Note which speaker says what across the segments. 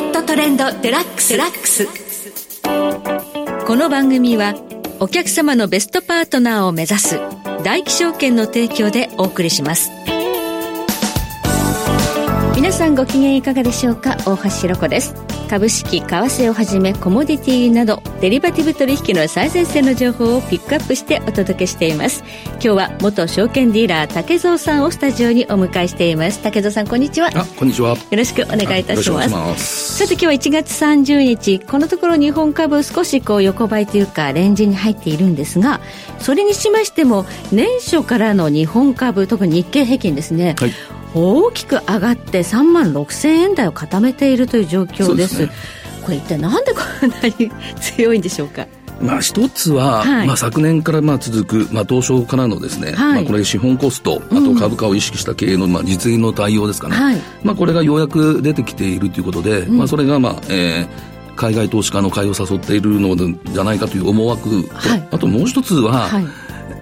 Speaker 1: ットトレンドデラックス。ラックスこの番組はお客様のベストパートナーを目指す大気証券の提供でお送りします。皆さんご機嫌いかがでしょうか？大橋ろ子です。株式為替をはじめコモディティなどデリバティブ取引の最前線の情報をピックアップしてお届けしています。今日は元証券ディーラー竹蔵さんをスタジオにお迎えしています。竹蔵さんこんにちは。
Speaker 2: あこんにちは。よ
Speaker 1: ろしくお願いいたします。さて今日は1月30日。このところ日本株少しこう横ばいというかレンジに入っているんですがそれにしましても年初からの日本株特に日経平均ですね、はい大きく上がって3万6000円台を固めているという状況です。これ一体なんでこんなに強いんでしょうか？
Speaker 2: まあ、一つは、はい、まあ、昨年からまあ続く、まあ、東証からのですね、はい、まあ、これ資本コスト、あと株価を意識した経営のまあ実現の対応ですかね、はい、まあ、これがようやく出てきているということで、うん、まあ、それが、まあえー、海外投資家の買いを誘っているのじゃないかという思惑と、あともう一つは、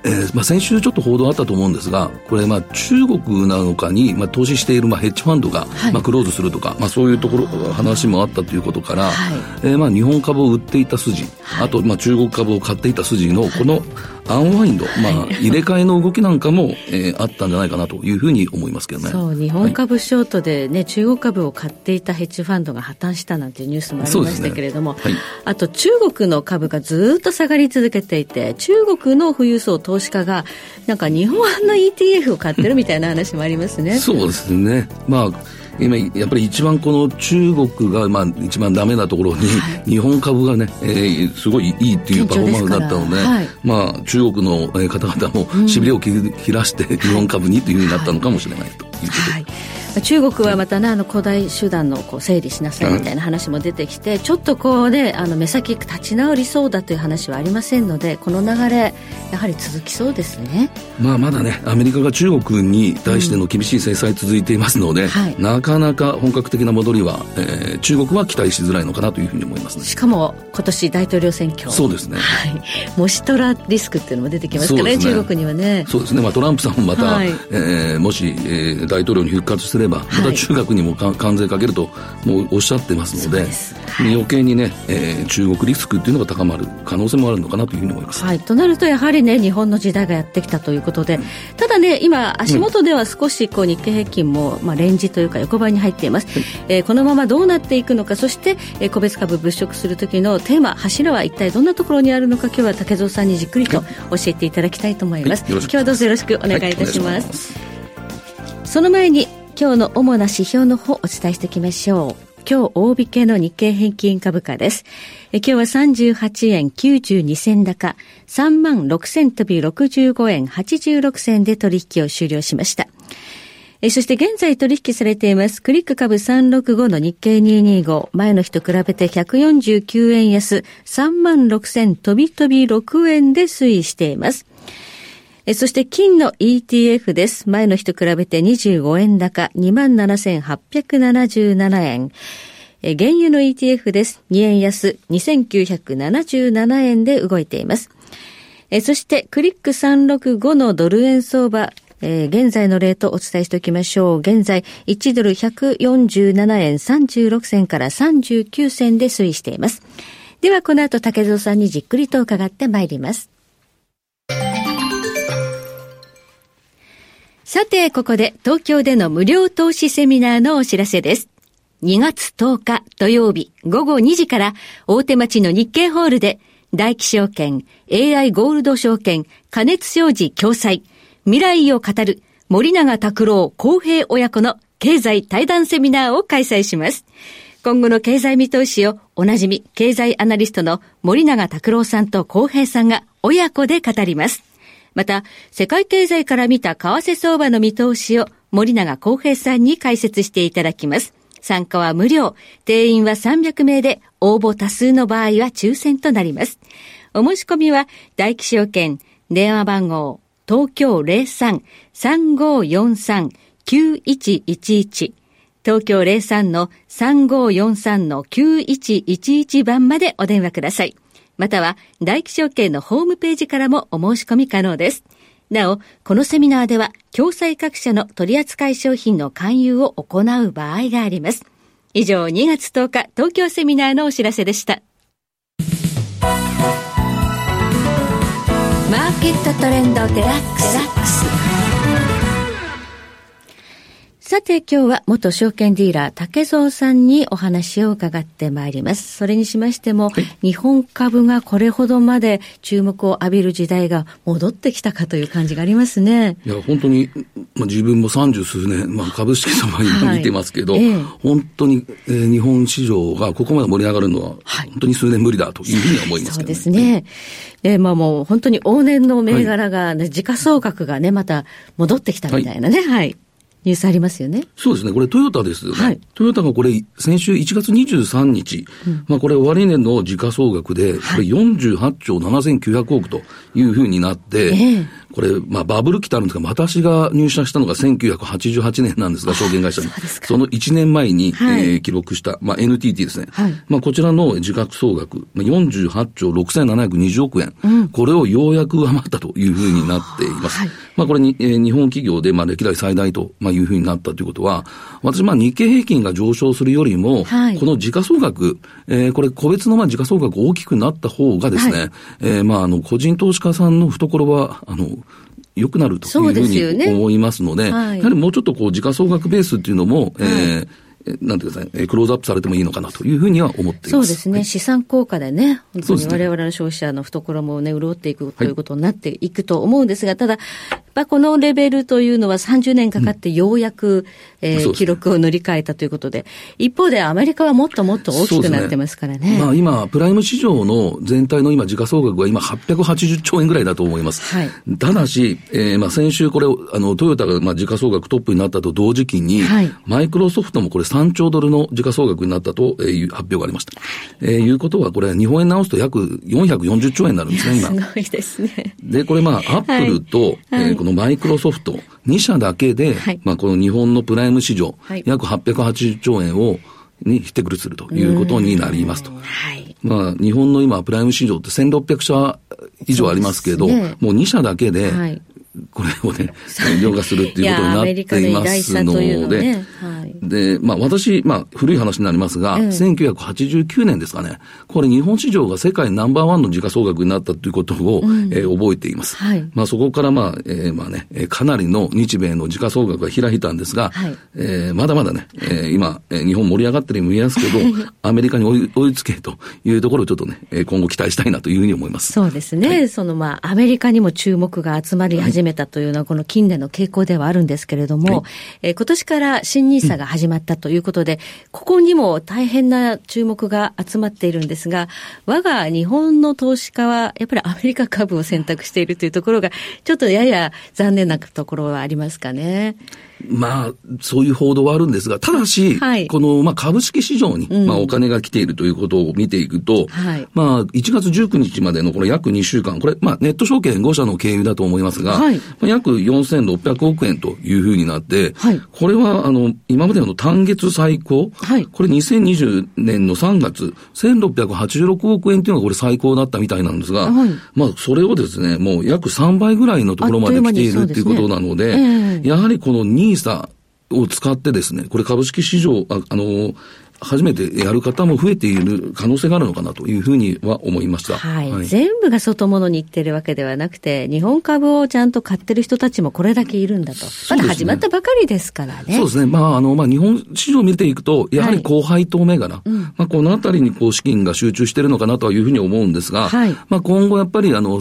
Speaker 2: えーまあ、先週ちょっと報道あったと思うんですが、これ、まあ、中国なのかに、まあ、投資している、まあ、ヘッジファンドが、はい、まあ、クローズするとか、まあ、そういうところ、話もあったということから、はい、えー、まあ、日本株を売っていた筋、はい、あと、まあ、中国株を買っていた筋の、この、アンワインド、まあ、入れ替えの動きなんかも、えー、あったんじゃないかなというふうに思いますけどね。
Speaker 1: そう、日本株ショートでね、はい、中国株を買っていたヘッジファンドが破綻したなんていうニュースもありましたけれども、ねはい、あと中国の株がずっと下がり続けていて、中国の富裕層投資家が、なんか日本の ETF を買ってるみたいな話もありますね。
Speaker 2: そうですね。まあ今やっぱり一番この中国がまあ一番ダメなところに、日本株がね、えー、すごいいいっていうパフォーマンスだったので、はい、まあ中国の方々もしびれを切らして日本株にというふうになったのかもしれないということで。はい
Speaker 1: 中国はまたねあの古代手段のこう整理しなさいみたいな話も出てきて、ちょっとこうねあの目先立ち直りそうだという話はありませんのでこの流れやはり続きそうですね。
Speaker 2: まあまだねアメリカが中国に対しての厳しい制裁続いていますので、うんはい、なかなか本格的な戻りは、えー、中国は期待しづらいのかなというふうに思いますね。
Speaker 1: しかも今年大統領選挙
Speaker 2: そうですね。
Speaker 1: はい。もしトラリスクっていうのも出てきますからね、ね、中国にはね。
Speaker 2: そうですね。まあトランプさんもまた、はい、えー、もし、えー、大統領に復活すればまた中学にも関税かけるともうおっしゃってますので、はい、余計にね、えー、中国リスクっていうのが高まる可能性もあるのかなというふうに思います。
Speaker 1: はい、となるとやはりね日本の時代がやってきたということで、うん、ただね今足元では少しこう日経平均も、まあ、レンジというか横ばいに入っています、はい、えー、このままどうなっていくのかそして、えー、個別株物色する時のテーマ柱は一体どんなところにあるのか今日は竹蔵さんにじっくりと教えていただきたいと思います、はい、今日はどうぞよろしくお願いいたします、その前に今日の主な指標の方お伝えしておきましょう。今日大引けの日経平均株価です。今日は38円92銭高、3万6千飛び65円86銭で取引を終了しました。そして現在取引されていますクリック株365の日経225前の日と比べて149円安3万6千飛び飛び6円で推移しています。えそして金の ETF です。前の日と比べて25円高、27,877円。え原油の ETF です。2円安、2,977円で動いています。えそして、クリック365のドル円相場、えー、現在のレートをお伝えしておきましょう。現在、1ドル147円36銭から39銭で推移しています。では、この後、竹蔵さんにじっくりと伺ってまいります。さて、ここで東京での無料投資セミナーのお知らせです。2月10日土曜日午後2時から大手町の日経ホールで大気証券、AI ゴールド証券、加熱商事共催、未来を語る森永拓郎公平親子の経済対談セミナーを開催します。今後の経済見通しをおなじみ経済アナリストの森永拓郎さんと公平さんが親子で語ります。また、世界経済から見た為替相場の見通しを森永康平さんに解説していただきます。参加は無料。定員は300名で、応募多数の場合は抽選となります。お申し込みは、大気証券、電話番号、東京03-3543-9111東京03-3543-9111番までお電話ください。または大気証券のホームページからもお申し込み可能です。なお、このセミナーでは、共済各社の取扱い商品の勧誘を行う場合があります。以上、2月10日、東京セミナーのお知らせでした。マーケットトレンドデラックス。さて今日は元証券ディーラー竹蔵さんにお話を伺ってまいります。それにしましても、はい、日本株がこれほどまで注目を浴びる時代が戻ってきたかという感じがありますね。
Speaker 2: いや、本当に、まあ、自分も三十数年、まあ、株式相場今見てますけど、はいえー、本当に、えー、日本市場がここまで盛り上がるのは、本当に数年ぶりだというふうには思いますけど、
Speaker 1: ね、そうですね。えー、まあもう本当に往年の銘柄が、ね、時価総額がね、また戻ってきたみたいなね。はいニュースありますよね。
Speaker 2: そうですね。これトヨタですよね。はい、トヨタがこれ、先週1月23日、うん、まあこれ終値の時価総額で、これ48兆7900億というふうになって、えー、これ、まあ、バブル期ってあるんですが、私が入社したのが1988年なんですが、証券会社に。その1年前に、はい、えー、記録した、まあ、NTT ですね。はい、まあ、こちらの自覚総額、まあ、48兆6720億円、うん、これをようやく上回ったというふうになっています。はい、まあ、これに、えー、日本企業で、まあ、歴代最大と、まあ、いうふうになったということは、私、まあ、日経平均が上昇するよりも、はい、この時価総額、えー、これ、個別の、まあ、時価総額大きくなった方がですね、はい、えー、まあ、あの、個人投資家さんの懐は、あの、良くなるというふうに思いますので、でねはい、やはりもうちょっとこう時価総額ベースっていうのも、はい、えーなんていうかね、クローズアップされてもいいのかなというふうには思っています。
Speaker 1: そうですね。はい、資産効果でね、本当に我々の消費者の懐もね、潤っていくということになっていくと思うんですが、ただ、ぱこのレベルというのは30年かかってようやく、うん、えー、記録を塗り替えたということで、一方でアメリカはもっともっと大きくなってますからね。
Speaker 2: ねまあ今、プライム市場の全体の今、時価総額は今880兆円ぐらいだと思います。はい、ただし、えー、まあ先週これ、あの、トヨタがまあ時価総額トップになったと同時期に、はい、マイクロソフトもこれ3兆ドルの時価総額になったという発表がありました。えー、いうことは、これ日本円直すと約440兆円になるんですね、今。
Speaker 1: すごいですね。
Speaker 2: で、これまあ、アップルと、はい、えー、このマイクロソフト、2社だけで、はい、まあこの日本のプライム市場、はい、約880兆円を、に匹敵するということになりますと。はい、まあ、日本の今、プライム市場って1600社以上ありますけど、ね、もう2社だけで、これをね、凌駕するっていうことになっていますので、で、まあ私、まあ古い話になりますが、うん、1989年ですかね、これ日本市場が世界ナンバーワンの時価総額になったということを、うん、えー、覚えています。はい、まあそこからまあ、えー、まあね、かなりの日米の時価総額が開いたんですが、はい、えー、まだまだね、えー、今、えー、日本盛り上がってるように見えますけど、アメリカに追い追いつけというところをちょっとね、今後期待したいなというふうに思います。
Speaker 1: そうですね。はい、そのまあアメリカにも注目が集まり始めめたというのは、この近年の傾向ではあるんですけれども、はい、えー、今年から新ニーサが始まったということで、ここにも大変な注目が集まっているんですが、我が日本の投資家は、やっぱりアメリカ株を選択しているというところが、ちょっとやや残念なところはありますかね。
Speaker 2: まあ、そういう報道はあるんですが、ただし、はい、この、まあ、株式市場に、まあ、お金が来ているということを見ていくと、はい、まあ、1月19日までのこの約2週間、これ、まあ、ネット証券5社の経由だと思いますが、はい、まあ、約4600億円というふうになって、はい、これは、あの、今までの単月最高、はい、これ2020年の3月、1686億円というのがこれ最高だったみたいなんですが、はい、まあ、それをですね、もう約3倍ぐらいのところまで来ているということなので、でね。えー、やはりこの2ニーサを使ってですね、これ株式市場、ああの、初めてやる方も増えている可能性があるのかなというふうには思いました。
Speaker 1: はい。はい、全部が外物に行ってるわけではなくて、日本株をちゃんと買ってる人たちもこれだけいるんだと。まだ始まったばかりですからね。
Speaker 2: そうですね。まあ、あの、まあ、日本市場を見ていくと、やはり高配当銘柄、はいまあ、このあたりにこう資金が集中しているのかなというふうに思うんですが、はい、まあ、今後やっぱりあの、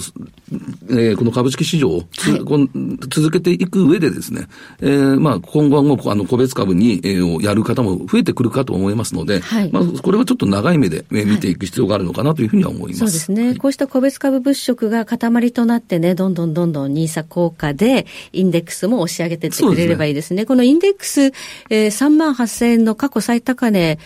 Speaker 2: えー、この株式市場をつ、はい、続けていく上でですね、えー、まあ、今後はもうあの個別株に、えー、やる方も増えてくるかと思いますので、はい、まあ、これはちょっと長い目で見ていく必要があるのかなというふうには思います。
Speaker 1: そうですね。こうした個別株物色が塊となってね、どんどんどんどんニーサ効果で、インデックスも押し上げてってくれればいいですね。すねこのインデックス、えー、3万8000円の過去最高値、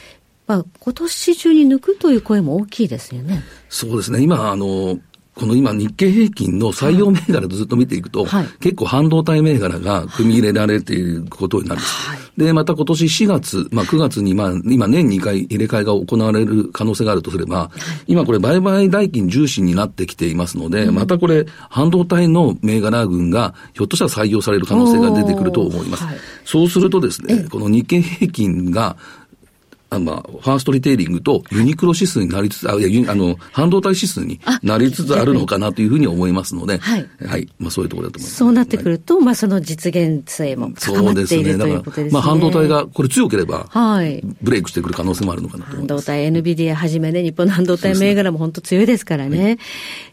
Speaker 1: まあ、今年中に抜くという声も大きいですよね。
Speaker 2: そうですね。今、あの、この今日経平均の採用銘柄とずっと見ていくと、はい、結構半導体銘柄が組み入れられていることになるんです。はい、で、また今年4月、まあ9月にまあ今年2回入れ替えが行われる可能性があるとすれば、はい、今これ売買代金重視になってきていますので、うん、またこれ半導体の銘柄群がひょっとしたら採用される可能性が出てくると思います。そうするとですね、この日経平均があまあ、ファーストリテイリングとユニクロ指数になりつつ、あ、いや、あの、半導体指数になりつつあるのかなというふうに思いますので、はい。はい。まあ、そういうところだと思います。
Speaker 1: そうなってくると、はい、まあ、その実現性も高まっている、ね、ということですね。まあ、
Speaker 2: 半導体がこれ強ければ、はい。ブレイクしてくる可能性もあるのかなと
Speaker 1: 半導体、NVIDIA はじめね、日本の半導体銘柄も本当強いですからね。はい、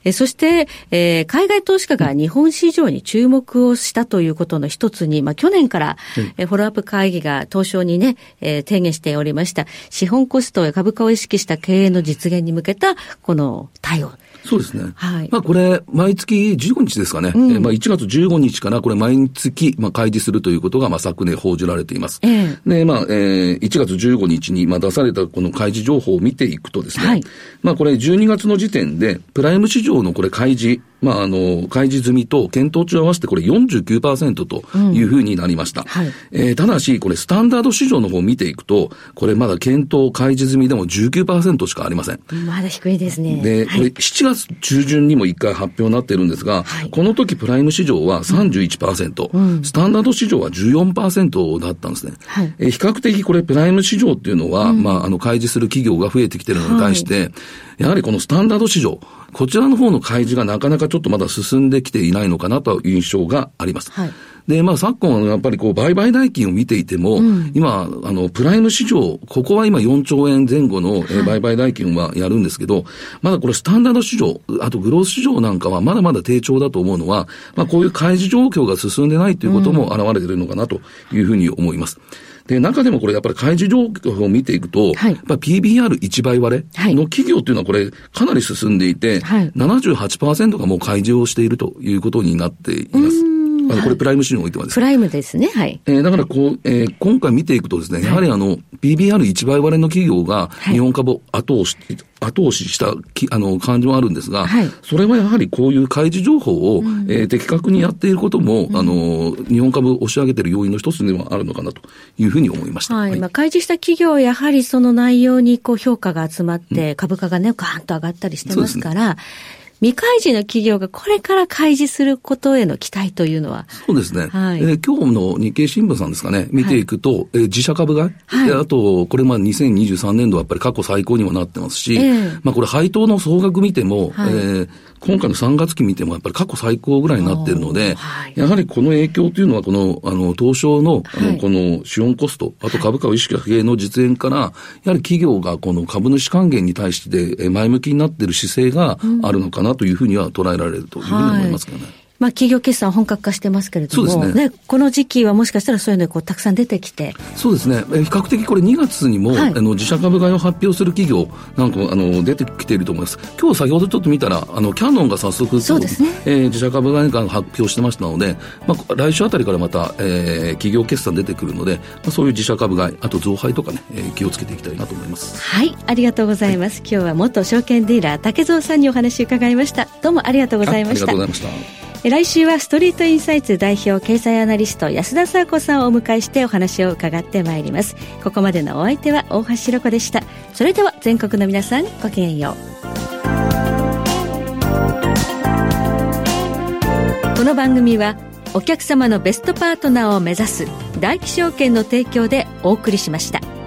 Speaker 1: えそして、えー、海外投資家が日本市場に注目をしたということの一つに、まあ、去年から、えフォローアップ会議が東証にね、えー、提言しておりました、資本コストや株価を意識した経営の実現に向けた、この対応。
Speaker 2: そうですね。はい。まあこれ、毎月15日ですかね。うん、えまあ1月15日からこれ毎月、まあ開示するということが、まあ昨年報じられています。えー、で、まあ、えー、1月15日に、まあ出されたこの開示情報を見ていくとですね。はい、まあこれ12月の時点で、プライム市場のこれ開示、まあ、あの、開示済みと検討中合わせてこれ49%というふうになりました。うんはい、えー、ただし、これスタンダード市場の方を見ていくと、これまだ検討開示済みでも19%しかありません。
Speaker 1: まだ低いですね。
Speaker 2: で、これ7月中旬にも1回発表になってるんですが、はい、この時プライム市場は31%、うん、スタンダード市場は14%だったんですね。はい、えー、比較的これプライム市場っていうのは、うん、まあ、あの、開示する企業が増えてきてるのに対して、やはりこのスタンダード市場、こちらの方の開示がなかなかちょっとまだ進んできていないのかなという印象があります。はい。で、まあ昨今やっぱりこう売買代金を見ていても、うん、今、あの、プライム市場、ここは今4兆円前後の売買代金はやるんですけど、はい、まだこれスタンダード市場、あとグロース市場なんかはまだまだ低調だと思うのは、まあこういう開示状況が進んでないということも現れているのかなというふうに思います。うんで、中でもこれやっぱり開示状況を見ていくと、はい、やっぱ PBR1 倍割れの企業っていうのはこれかなり進んでいて、はい、78%がもう開示をしているということになっています。あの、これプライム市においてはですね。
Speaker 1: プライムですね。はい。
Speaker 2: えー、だからこう、えー、今回見ていくとですね、やはりあの、PBR1 倍割れの企業が日本株を後押し、後押ししたきあの感じもあるんですが、はい、それはやはりこういう開示情報を、うん、えー、的確にやっていることも、うん、あの、日本株を押し上げている要因の一つではあるのかなというふうに思いました。
Speaker 1: はい。はい、まあ、開示した企業はやはりその内容にこう評価が集まって、株価がね、ガーンと上がったりしてますから、未開示の企業がこれから開示することへの期待というのは。
Speaker 2: そうですね。はい、えー、今日の日経新聞さんですかね、見ていくと、はい、えー、自社株買い、はい、あと、これまあ2023年度はやっぱり過去最高にもなってますし、えー、まあこれ配当の総額見ても、はい、えー、今回の3月期見てもやっぱり過去最高ぐらいになっているので、はい、やはりこの影響というのは、この、あの、東証の、あの、この資本コスト、あと株価を意識した経営の実演から、やはり企業がこの株主還元に対して前向きになっている姿勢があるのかなというふうには捉えられるというふうに思いますけどね。はい
Speaker 1: まあ、企業決算本格化してますけれども、ね、ね、この時期はもしかしたらそういうのこうたくさん出てきて。
Speaker 2: そうですね。比較的これ2月にも、はい、あの自社株買いを発表する企業なんかあの出てきていると思います。今日先ほどちょっと見たら、あのキャノンが早速、
Speaker 1: そうですね。
Speaker 2: えー、自社株買いが発表してましたので、まあ、来週あたりからまた、えー、企業決算出てくるので、まあ、そういう自社株買い、あと増配とかね、えー、気をつけていきたいなと思います。
Speaker 1: はい、ありがとうございます。はい、今日は元証券ディーラー竹蔵さんにお話伺いました。どうもありがとうございました。ありがとうございました。来週はストリートインサイツ代表経済アナリスト安田沙子さんをお迎えしてお話を伺ってまいります。ここまでのお相手は大橋ろ子でした。それでは全国の皆さんごきげんよう。この番組はお客様のベストパートナーを目指す大気証券の提供でお送りしました。